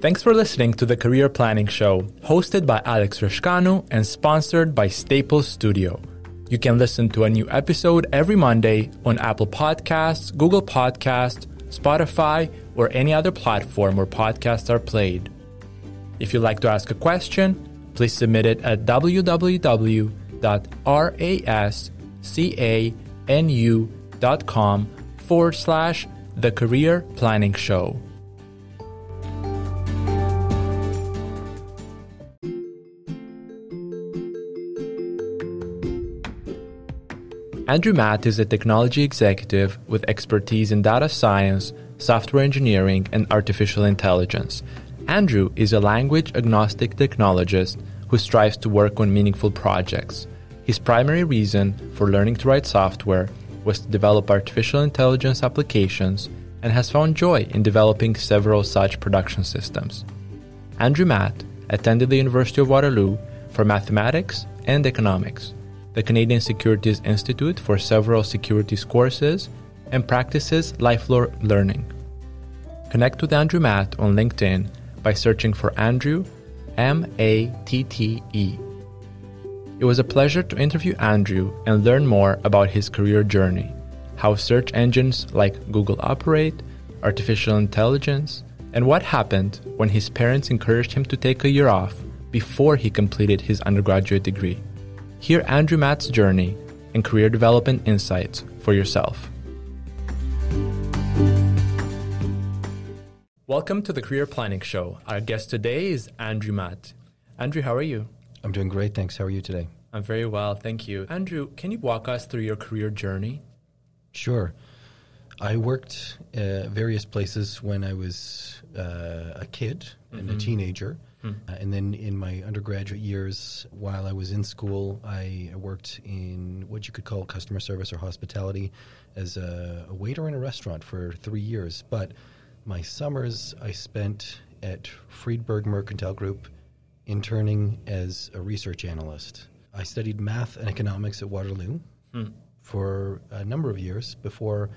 Thanks for listening to the Career Planning Show, hosted by Alex Rascanu and sponsored by Staples Studio. You can listen to a new episode every Monday on Apple Podcasts, Google Podcasts, Spotify, or any other platform where podcasts are played. If you'd like to ask a question, please submit it at www.rascanu.com forward slash The Career Planning Show. Andrew Matte is a technology executive with expertise in data science, software engineering, and artificial intelligence. Andrew is a language agnostic technologist who strives to work on meaningful projects. His primary reason for learning to write software was to develop artificial intelligence applications and has found joy in developing several such production systems. Andrew Matte attended the University of Waterloo for mathematics and economics the Canadian Securities Institute for several securities courses, and practices lifelong learning. Connect with Andrew Matte on LinkedIn by searching for Andrew, M A T T E. It was a pleasure to interview Andrew and learn more about his career journey, how search engines like Google operate, artificial intelligence, and what happened when his parents encouraged him to take a year off before he completed his undergraduate degree. Hear Andrew Matte's journey and career development insights for yourself. Welcome to the Career Planning Show. Our guest today is Andrew Matte. Andrew, how are you? I'm doing great, thanks. How are you today? I'm very well, thank you. Andrew, can you walk us through your career journey? Sure. I worked uh, various places when I was uh, a kid mm-hmm. and a mm-hmm. teenager. Hmm. Uh, and then in my undergraduate years, while I was in school, I worked in what you could call customer service or hospitality as a, a waiter in a restaurant for three years. But my summers I spent at Friedberg Mercantile Group interning as a research analyst. I studied math and economics at Waterloo hmm. for a number of years before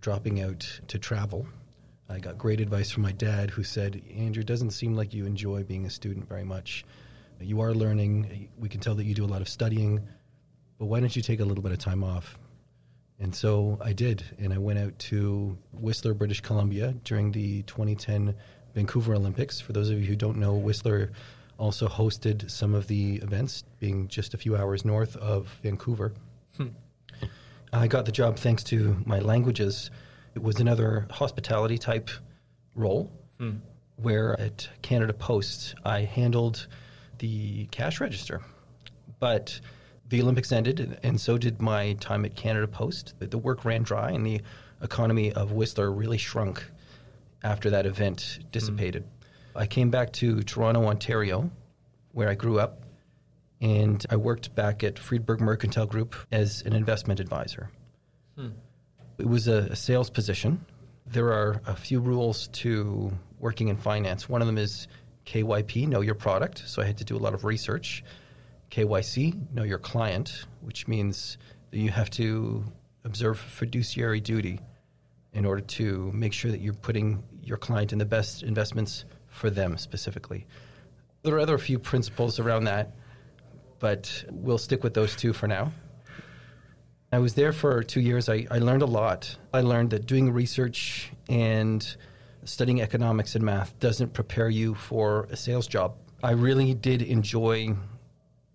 dropping out to travel I got great advice from my dad, who said, Andrew, it doesn't seem like you enjoy being a student very much. You are learning. We can tell that you do a lot of studying, but why don't you take a little bit of time off? And so I did, and I went out to Whistler, British Columbia during the 2010 Vancouver Olympics. For those of you who don't know, Whistler also hosted some of the events, being just a few hours north of Vancouver. Hmm. I got the job thanks to my languages it was another hospitality type role hmm. where at Canada Post I handled the cash register. But the Olympics ended, and so did my time at Canada Post. The work ran dry, and the economy of Whistler really shrunk after that event dissipated. Hmm. I came back to Toronto, Ontario, where I grew up, and I worked back at Friedberg Mercantile Group as an investment advisor. Hmm. It was a, a sales position. There are a few rules to working in finance. One of them is KYP, know your product. So I had to do a lot of research. KYC, know your client, which means that you have to observe fiduciary duty in order to make sure that you're putting your client in the best investments for them specifically. There are other few principles around that, but we'll stick with those two for now. I was there for two years. I, I learned a lot. I learned that doing research and studying economics and math doesn't prepare you for a sales job. I really did enjoy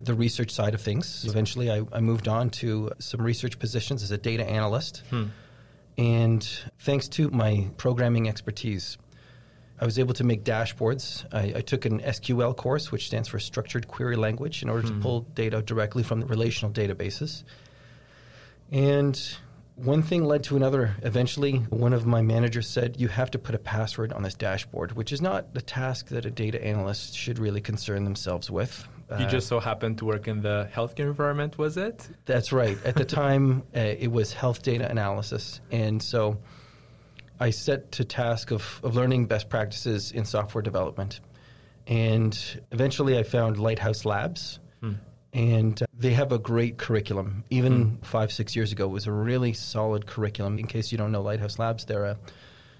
the research side of things. Eventually, I, I moved on to some research positions as a data analyst. Hmm. And thanks to my programming expertise, I was able to make dashboards. I, I, took an SQL course, which stands for Structured Query Language, in order hmm. to pull data directly from the relational databases. And one thing led to another. Eventually, one of my managers said, You have to put a password on this dashboard, which is not the task that a data analyst should really concern themselves with. You uh, just so happened to work in the healthcare environment, was it? That's right. At the time, uh, it was health data analysis. And so I set to task of, of learning best practices in software development. And eventually, I found Lighthouse Labs. And they have a great curriculum. Even mm. five, six years ago, it was a really solid curriculum. In case you don't know Lighthouse Labs, they're a,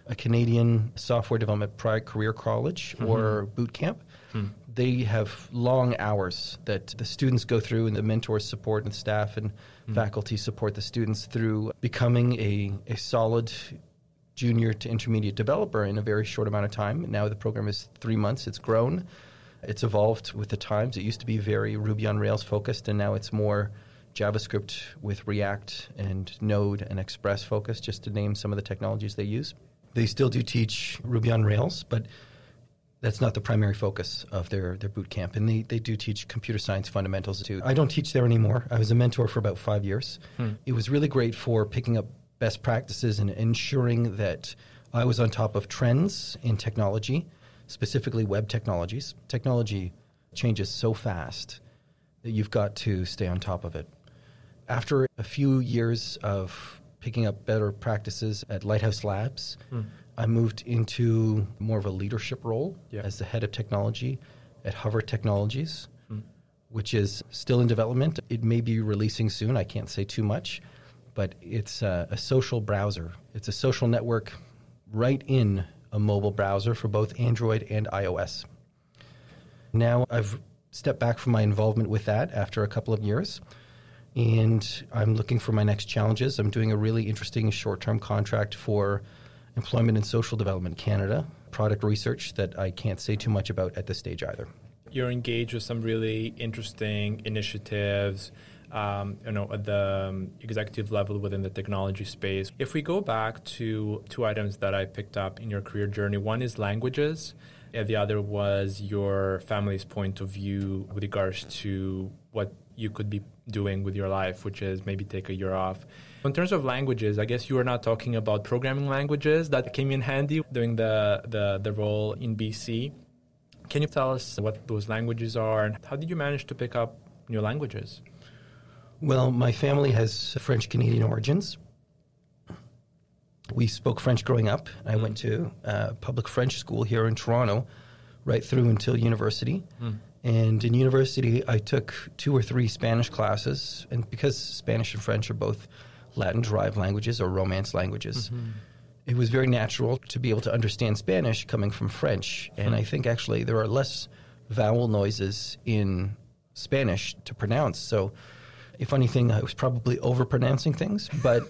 a Canadian software development prior career college mm-hmm. or boot camp. Hmm. They have long hours that the students go through, and the mentors support and staff and hmm. faculty support the students through becoming a, a solid junior to intermediate developer in a very short amount of time. Now the program is three months. It's grown. It's evolved with the times. It used to be very Ruby on Rails focused, and now it's more JavaScript with React and Node and Express focused, just to name some of the technologies they use. They still do teach Ruby on Rails, but that's not the primary focus of their, their boot camp. And they, they do teach computer science fundamentals too. I don't teach there anymore. I was a mentor for about five years. Hmm. It was really great for picking up best practices and ensuring that I was on top of trends in technology, specifically web technologies. Technology changes so fast that you've got to stay on top of it. After a few years of picking up better practices at Lighthouse Labs, hmm. I moved into more of a leadership role yeah. as the head of technology at Hover Technologies, hmm. which is still in development. It may be releasing soon. I can't say too much, but it's a, a social browser. It's a social network right in a mobile browser for both Android and iOS. Now I've stepped back from my involvement with that after a couple of years and I'm looking for my next challenges. I'm doing a really interesting short term contract for Employment and Social Development Canada, product research that I can't say too much about at this stage either. You're engaged with some really interesting initiatives. Um, you know, at the um, executive level within the technology space. If we go back to two items that I picked up in your career journey, one is languages, and the other was your family's point of view with regards to what you could be doing with your life, which is maybe take a year off. In terms of languages, I guess you are not talking about programming languages that came in handy during the, the, the role in BC. Can you tell us what those languages are and how did you manage to pick up new languages? Well, my family has French Canadian origins. We spoke French growing up. I went to uh, public French school here in Toronto right through until university. Mm. And in university, I took two or three Spanish classes. And because Spanish and French are both Latin derived languages or Romance languages, mm-hmm. it was very natural to be able to understand Spanish coming from French. And I think actually there are less vowel noises in Spanish to pronounce. So, if anything, I was probably overpronouncing things, but.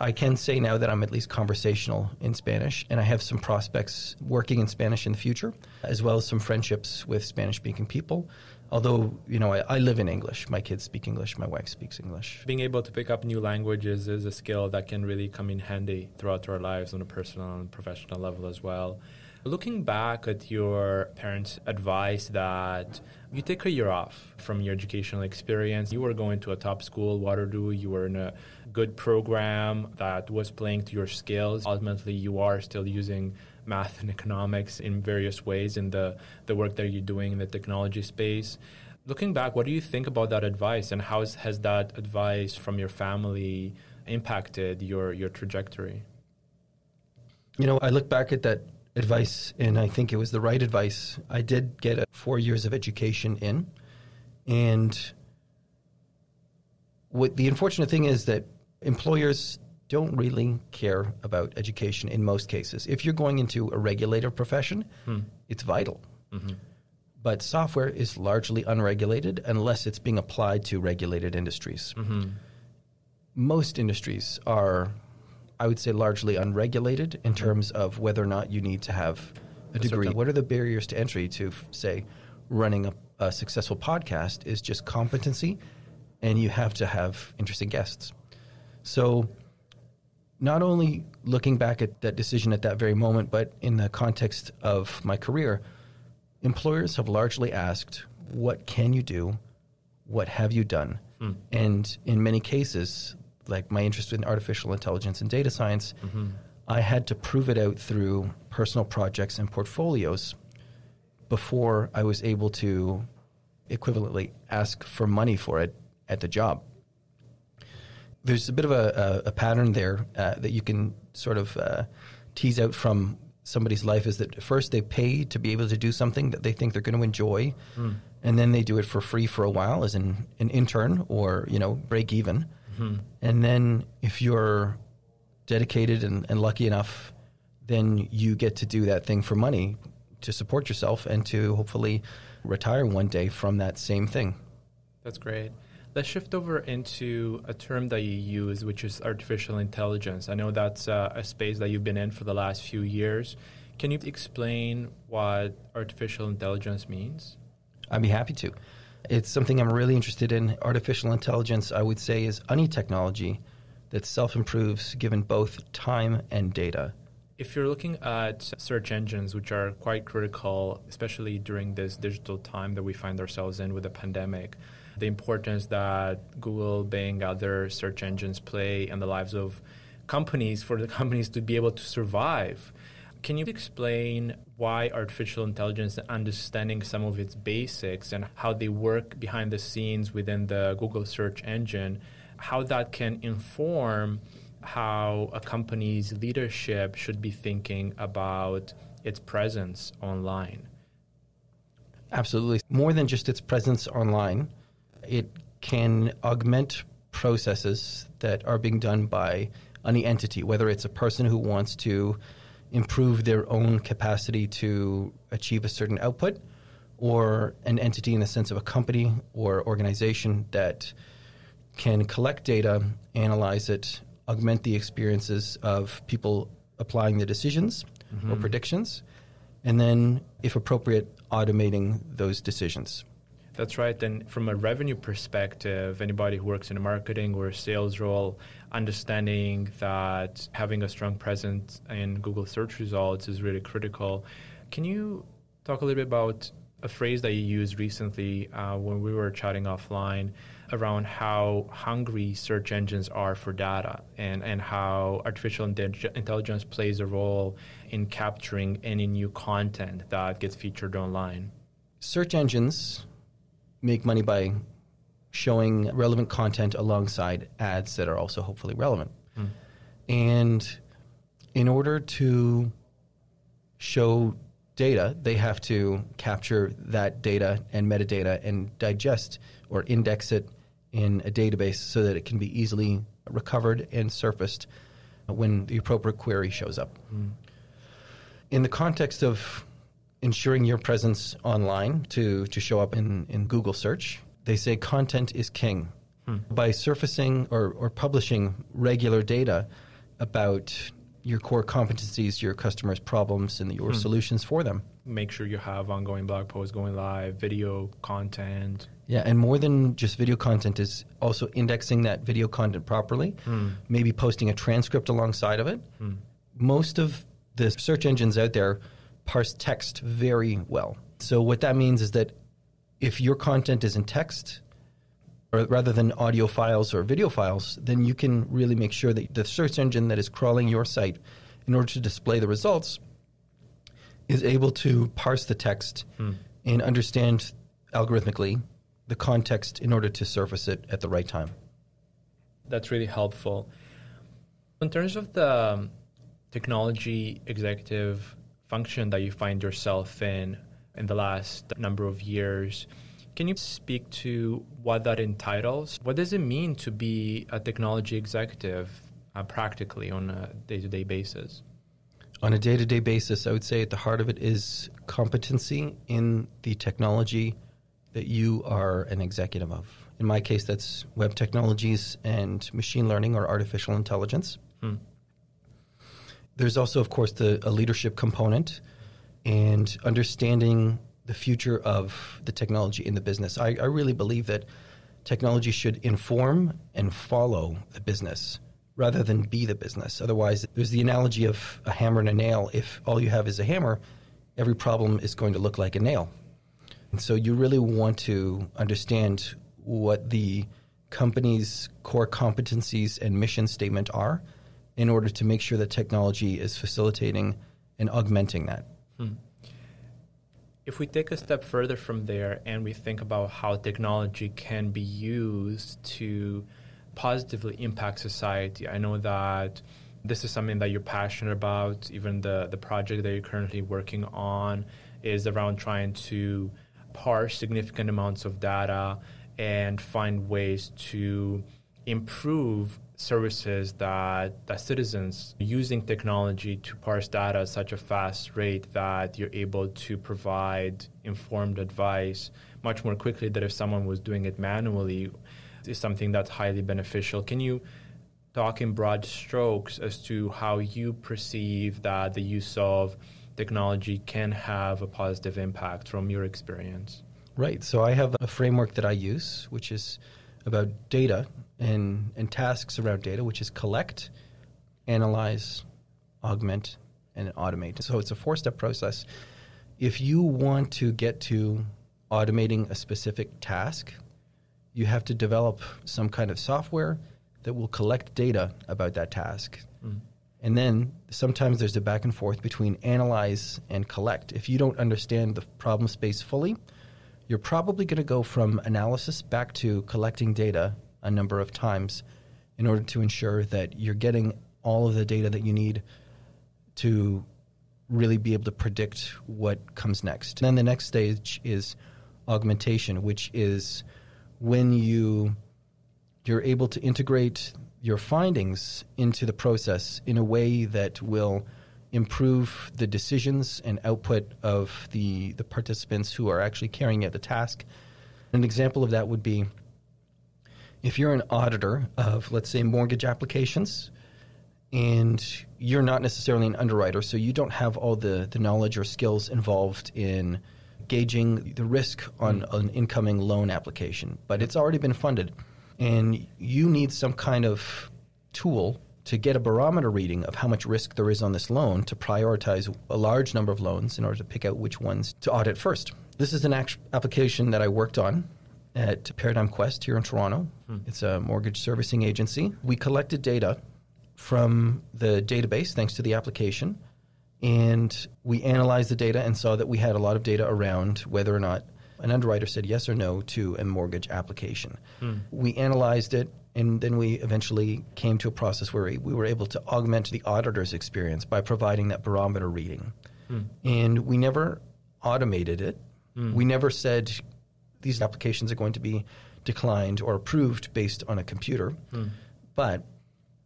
I can say now that I'm at least conversational in Spanish, and I have some prospects working in Spanish in the future, as well as some friendships with Spanish speaking people. Although, you know, I, I, live in English. My kids speak English. My wife speaks English. Being able to pick up new languages is a skill that can really come in handy throughout our lives on a personal and professional level as well. Looking back at your parents' advice that you take a year off from your educational experience, you were going to a top school, Waterloo, you were in a good program that was playing to your skills. Ultimately, you are still using math and economics in various ways in the, the work that you're doing in the technology space. Looking back, what do you think about that advice and how has, that advice from your family impacted your, your trajectory? You know, I look back at that advice and I think it was the right advice. I did get four years of education in. And what the unfortunate thing is that employers don't really care about education in most cases. If you're going into a regulated profession, hmm. it's vital. Mm-hmm. But software is largely unregulated unless it's being applied to regulated industries. Mm-hmm. Most industries are, I would say, largely unregulated in mm-hmm. terms of whether or not you need to have a degree. What are the barriers to entry to, say, running a, a successful podcast is just competency, and you have to have interesting guests. So, not only looking back at that decision at that very moment, but in the context of my career, employers have largely asked, What can you do? What have you done? Hmm. And in many cases, like my interest in artificial intelligence and data science, mm-hmm. I had to prove it out through personal projects and portfolios before I was able to equivalently ask for money for it at the job there's a bit of a, a, a pattern there uh, that you can sort of uh, tease out from somebody's life is that first they pay to be able to do something that they think they're going to enjoy, mm. and then they do it for free for a while as an, an intern or you know break even, mm-hmm. and then if you're dedicated and, and lucky enough, then you get to do that thing for money to support yourself and to hopefully retire one day from that same thing. That's great. Let's shift over into a term that you use, which is artificial intelligence. I know that's uh, a space that you've been in for the last few years. Can you explain what artificial intelligence means? I'd be happy to. It's something I'm really interested in. Artificial intelligence, I would say, is any technology that self improves given both time and data. If you're looking at search engines, which are quite critical, especially during this digital time that we find ourselves in with the pandemic, the importance that Google, Bing, other search engines play in the lives of companies for the companies to be able to survive. Can you explain why artificial intelligence and understanding some of its basics and how they work behind the scenes within the Google search engine, how that can inform how a company's leadership should be thinking about its presence online? Absolutely. More than just its presence online, it can augment processes that are being done by any entity, whether it's a person who wants to improve their own capacity to achieve a certain output, or an entity in the sense of a company or organization that can collect data, analyze it, augment the experiences of people applying the decisions mm-hmm. or predictions, and then, if appropriate, automating those decisions. That's right. And from a revenue perspective, anybody who works in a marketing or a sales role, understanding that having a strong presence in Google search results is really critical. Can you talk a little bit about a phrase that you used recently uh, when we were chatting offline around how hungry search engines are for data and, and how artificial intelligence plays a role in capturing any new content that gets featured online? Search engines make money by showing relevant content alongside ads that are also hopefully relevant. Mm. And in order to show data, they have to capture that data and metadata and digest or index it in a database so that it can be easily recovered and surfaced when the appropriate query shows up. Mm. In the context of ensuring your presence online to, to show up in, in Google search. They say content is king. Hmm. By surfacing or, or publishing regular data about your core competencies, your customers' problems, and your hmm. solutions for them. Make sure you have ongoing blog posts going live, video content. Yeah, and more than just video content is also indexing that video content properly, hmm. maybe posting a transcript alongside of it. Hmm. Most of the search engines out there parse text very well. So what that means is that if your content is in text, or rather than audio files or video files, then you can really make sure that the search engine that is crawling your site in order to display the results is able to parse the text hmm. and understand algorithmically the context in order to surface it at the right time. That's really helpful. In terms of the technology executive function that you find yourself in in the last number of years. Can you speak to what that entitles? What does it mean to be a technology executive uh, practically on a day to day basis? On a day to day basis, I would say at the heart of it is competency in the technology that you are an executive of. In my case, that's web technologies and machine learning or artificial intelligence. Hmm. There's also, of course, the a leadership component and understanding the future of the technology in the business. I, I really believe that technology should inform and follow the business rather than be the business. Otherwise, there's the analogy of a hammer and a nail. If all you have is a hammer, every problem is going to look like a nail. And so you really want to understand what the company's core competencies and mission statement are in order to make sure that technology is facilitating and augmenting that. Hmm. If we take a step further from there and we think about how technology can be used to positively impact society, I know that this is something that you're passionate about. Even the, the project that you're currently working on is around trying to parse significant amounts of data and find ways to improve services that, that citizens using technology to parse data at such a fast rate that you're able to provide informed advice much more quickly than if someone was doing it manually is something that's highly beneficial. Can you talk in broad strokes as to how you perceive that the use of technology can have a positive impact from your experience? Right. So I have a framework that I use, which is about data and, and tasks around data, which is collect, analyze, augment, and automate. So it's a four step process. If you want to get to automating a specific task, you have to develop some kind of software that will collect data about that task. Mm. And then sometimes there's a back and forth between analyze and collect. If you don't understand the problem space fully, you're probably going to go from analysis back to collecting data a number of times in order to ensure that you're getting all of the data that you need to really be able to predict what comes next. And then the next stage is augmentation, which is when you you're able to integrate your findings into the process in a way that will improve the decisions and output of the, the participants who are actually carrying out the task. An example of that would be if you're an auditor of, let's say, mortgage applications, and you're not necessarily an underwriter, so you don't have all the, the knowledge or skills involved in gauging the risk on mm. an incoming loan application, but it's already been funded, and you need some kind of tool to get a barometer reading of how much risk there is on this loan to prioritize a large number of loans in order to pick out which ones to audit first. This is an application that I worked on at Paradigm Quest here in Toronto. Hmm. It's a mortgage servicing agency. We collected data from the database thanks to the application, and we analyzed the data and saw that we had a lot of data around whether or not an underwriter said yes or no to a mortgage application. Hmm. We analyzed it and then we eventually came to a process where we, were able to augment the auditor's experience by providing that barometer reading. Mm. And we never automated it. Mm. We never said these applications are going to be declined or approved based on a computer. Mm. But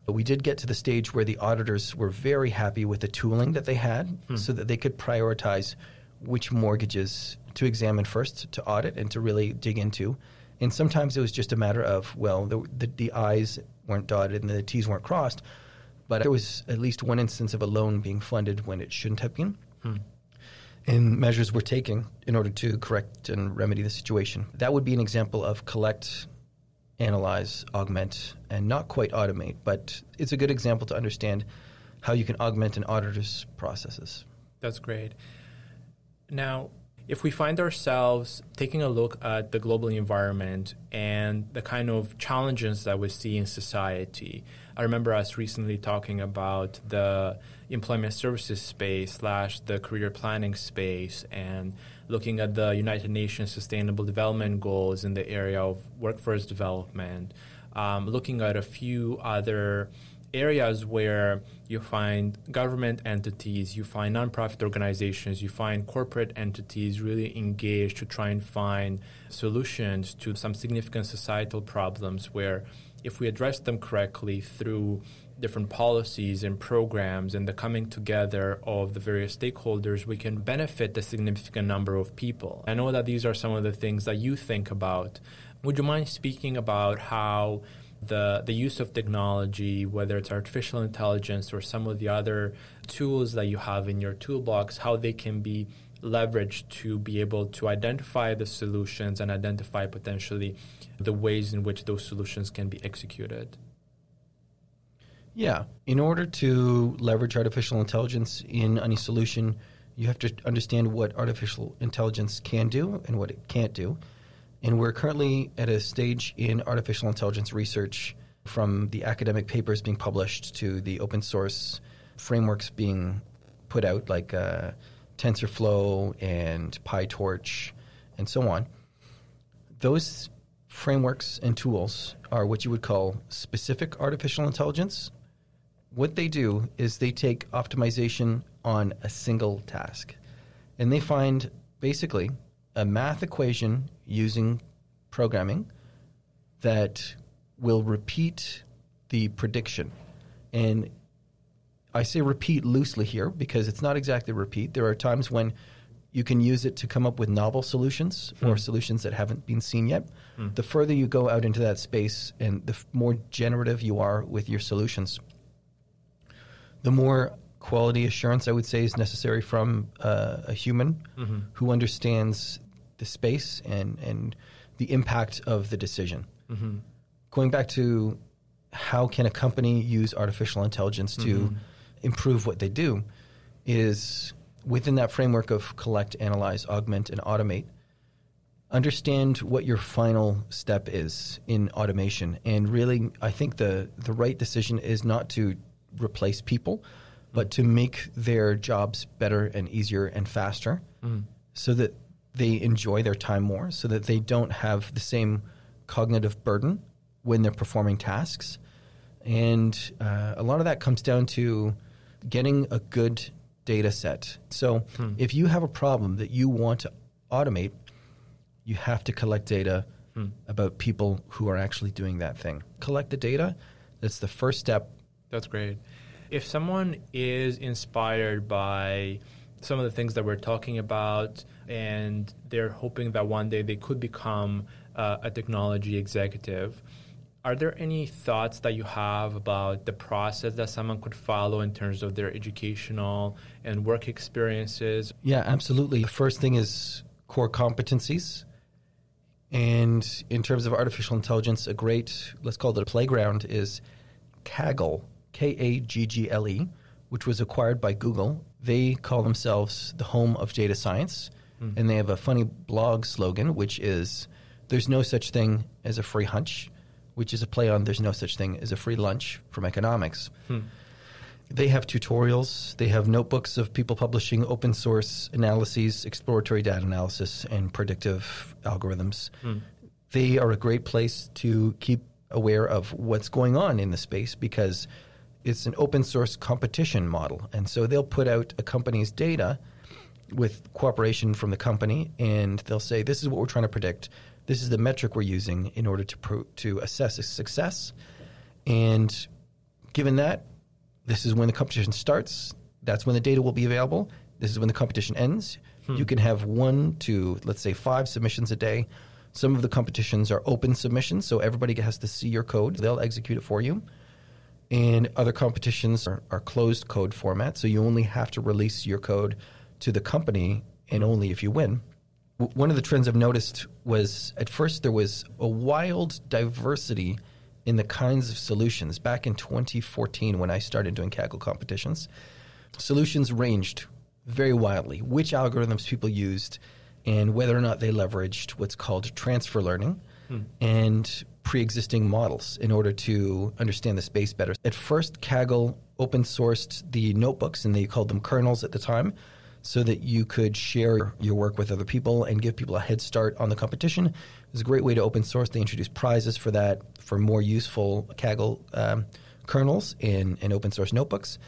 we did get to the stage where the auditors were very happy with the tooling that they had hmm. so that they could prioritize which mortgages to examine first to audit and to really dig into and sometimes it was just a matter of, well, the, the, the I's weren't dotted and the T's weren't crossed. But there was at least one instance of a loan being funded when it shouldn't have been. Hmm. And measures were taken in order to correct and remedy the situation. That would be an example of collect, analyze, augment, and not quite automate, but it's a good example to understand how you can augment an auditor's processes. That's great. Now, if we find ourselves taking a look at the global environment and the kind of challenges that we see in society, I remember us recently talking about the employment services space slash the career planning space and looking at the United Nations Sustainable Development Goals in the area of workforce development, um, looking at a few other areas where you find government entities, you find nonprofit organizations, you find corporate entities really engaged to try and find solutions to some significant societal problems where if we address them correctly through different policies and programs and the coming together of the various stakeholders, we can benefit a significant number of people. I know that these are some of the things that you think about. Would you mind speaking about how the the use of technology, whether it's artificial intelligence or some of the other tools that you have in your toolbox, how they can be leveraged to be able to identify the solutions and identify potentially the ways in which those solutions can be executed. Yeah, in order to leverage artificial intelligence in any solution, you have to understand what artificial intelligence can do and what it can't do. And we're currently at a stage in artificial intelligence research from the academic papers being published to the open source frameworks being put out, like uh, TensorFlow and PyTorch and so on. Those frameworks and tools are what you would call specific artificial intelligence. What they do is they take optimization on a single task and they find basically a math equation using programming that will repeat the prediction. And I say repeat loosely here because it's not exactly repeat. There are times when you can use it to come up with novel solutions or hmm. solutions that haven't been seen yet. Hmm. The further you go out into that space and the f- more generative you are with your solutions, the more quality assurance I would say is necessary from uh, a human mm-hmm. who understands the space and, and the impact of the decision. Mm-hmm. Going back to how can a company use artificial intelligence to mm-hmm. improve what they do is within that framework of collect, analyze, augment, and automate understand what your final step is in automation. And really, I think the, the right decision is not to replace people, but to make their jobs better and easier and faster mm-hmm. so that they enjoy their time more, so that they don't have the same cognitive burden when they're performing tasks. And uh, a lot of that comes down to getting a good data set. So if you have a problem that you want to automate, you have to collect data about people who are actually doing that thing. Collect the data. That's the first step. That's great. If someone is inspired by some of the things that we're talking about and they're hoping that one day they could become uh, a technology executive, are there any thoughts that you have about the process that someone could follow in terms of their educational and work experiences? Yeah, absolutely. The first thing is core competencies. And in terms of artificial intelligence, a great, let's call it a playground, is Kaggle, K A G G L E, which was acquired by Google. They call themselves the home of data science. Hmm. And they have a funny blog slogan, which is There's no such thing as a free hunch, which is a play on There's no such thing as a free lunch from economics. Hmm. They have tutorials. They have notebooks of people publishing open source analyses, exploratory data analysis, and predictive algorithms. Hmm. They are a great place to keep aware of what's going on in the space because it's an open source competition model. And so they'll put out a company's data with cooperation from the company, and they'll say, "This is what we're trying to predict. This is the metric we're using in order to pro- to assess success." And given that, this is when the competition starts. That's when the data will be available. This is when the competition ends. Hmm. You can have one to let's say five submissions a day. Some of the competitions are open submissions, so everybody has to see your code. They'll execute it for you. And other competitions are, are closed code format, so you only have to release your code to the company and only if you win. W- One of the trends I've noticed was at first there was a wild diversity in the kinds of solutions. Back in 2014, when I started doing Kaggle competitions, solutions ranged very wildly. Which algorithms people used, and whether or not they leveraged what's called transfer learning hmm. and pre-existing models in order to understand the space better. At first, Kaggle open sourced the notebooks, and they called them kernels at the time, so that you could share your work with other people and give people a head start on the competition. It was a great way to open source. They introduced prizes for that, for more useful Kaggle um, kernels in, in open source notebooks.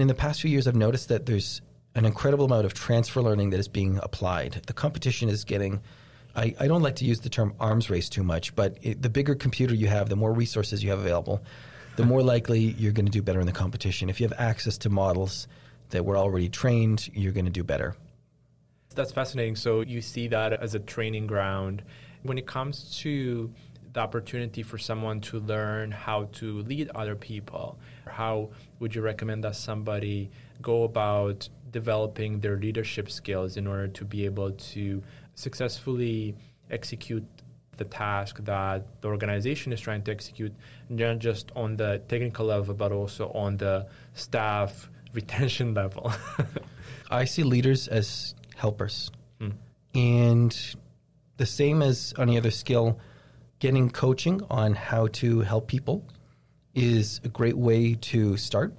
In the past few years, I've noticed that there's an incredible amount of transfer learning that is being applied. The competition is getting, I, I don't like to use the term arms race too much, but it, the bigger computer you have, the more resources you have available, the more likely you're going to do better in the competition. If you have access to models that were already trained, you're going to do better. That's fascinating. So you see that as a training ground. When it comes to the opportunity for someone to learn how to lead other people, how would you recommend that somebody go about developing their leadership skills in order to be able to successfully execute the task that the organization is trying to execute, not just on the technical level, but also on the staff retention level? I see leaders as helpers. Hmm. And the same as any other skill, getting coaching on how to help people is a great way to start.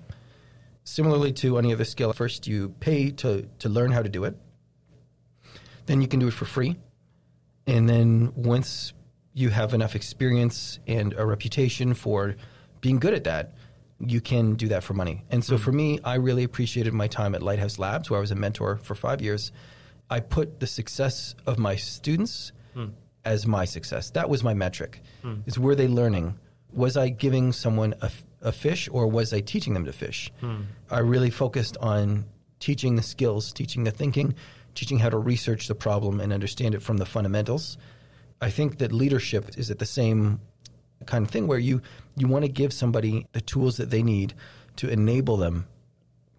Similarly to any other skill, first you pay to, to learn how to do it. Then you can do it for free. And then once you have enough experience and a reputation for being good at that, you can do that for money. And so hmm. for me, I really appreciated my time at Lighthouse Labs, where I was a mentor for five years. I put the success of my students hmm. as my success. That was my metric. Hmm. Is were they learning? was I giving someone a, a fish or was I teaching them to fish? I really focused on teaching the skills, teaching the thinking, teaching how to research the problem and understand it from the fundamentals. I think that leadership is at the same kind of thing where you, you want to give somebody the tools that they need to enable them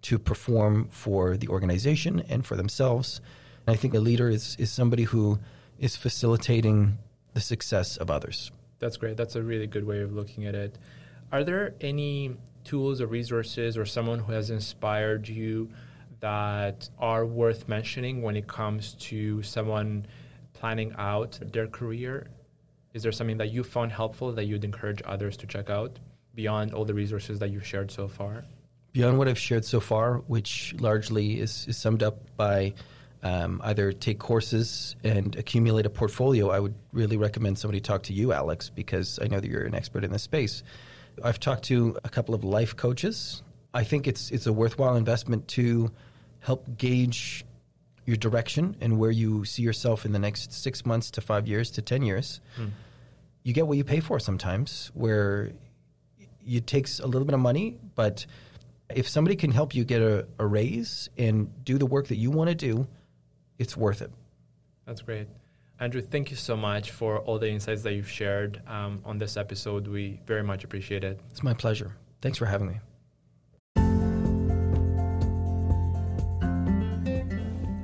to perform for the organization and for themselves. And I think a leader is, is somebody who is facilitating the success of others. That's great. That's a really good way of looking at it. Are there any tools or resources or someone who has inspired you that are worth mentioning when it comes to someone planning out their career? Is there something that you found helpful that you'd encourage others to check out beyond all the resources that you've shared so far? Beyond what I've shared so far, which largely is, is summed up by um, either take courses and accumulate a portfolio, I would really recommend somebody talk to you, Alex, because I know that you're an expert in this space. I've talked to a couple of life coaches. I think it's it's a worthwhile investment to help gauge your direction and where you see yourself in the next six months to five years to ten years. Hmm. You get what you pay for sometimes, where it takes a little bit of money, but if somebody can help you get a, a raise and do the work that you want to do, it's worth it. That's great. Andrew, thank you so much for all the insights that you've shared um, on this episode. We very much appreciate it. It's my pleasure. Thanks for having me.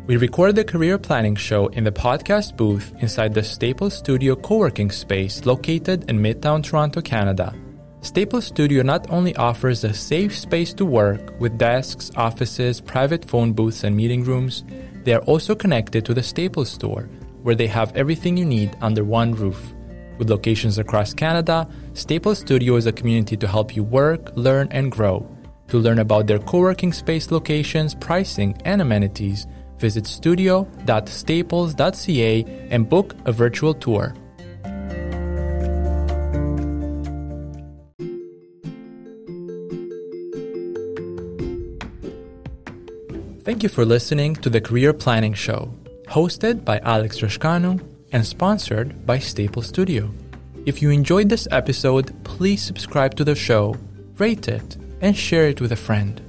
We record the Career Planning Show in the podcast booth inside the Staples Studio co working space located in Midtown Toronto, Canada. Staples Studio not only offers a safe space to work with desks, offices, private phone booths, and meeting rooms, they are also connected to the Staples store, where they have everything you need under one roof. With locations across Canada, Staples Studio is a community to help you work, learn, and grow. To learn about their co working space locations, pricing, and amenities, visit studio.staples.ca and book a virtual tour. Thank you for listening to the Career Planning Show, hosted by Alex Rascanu and sponsored by Staples Studio. If you enjoyed this episode, please subscribe to the show, rate it, and share it with a friend.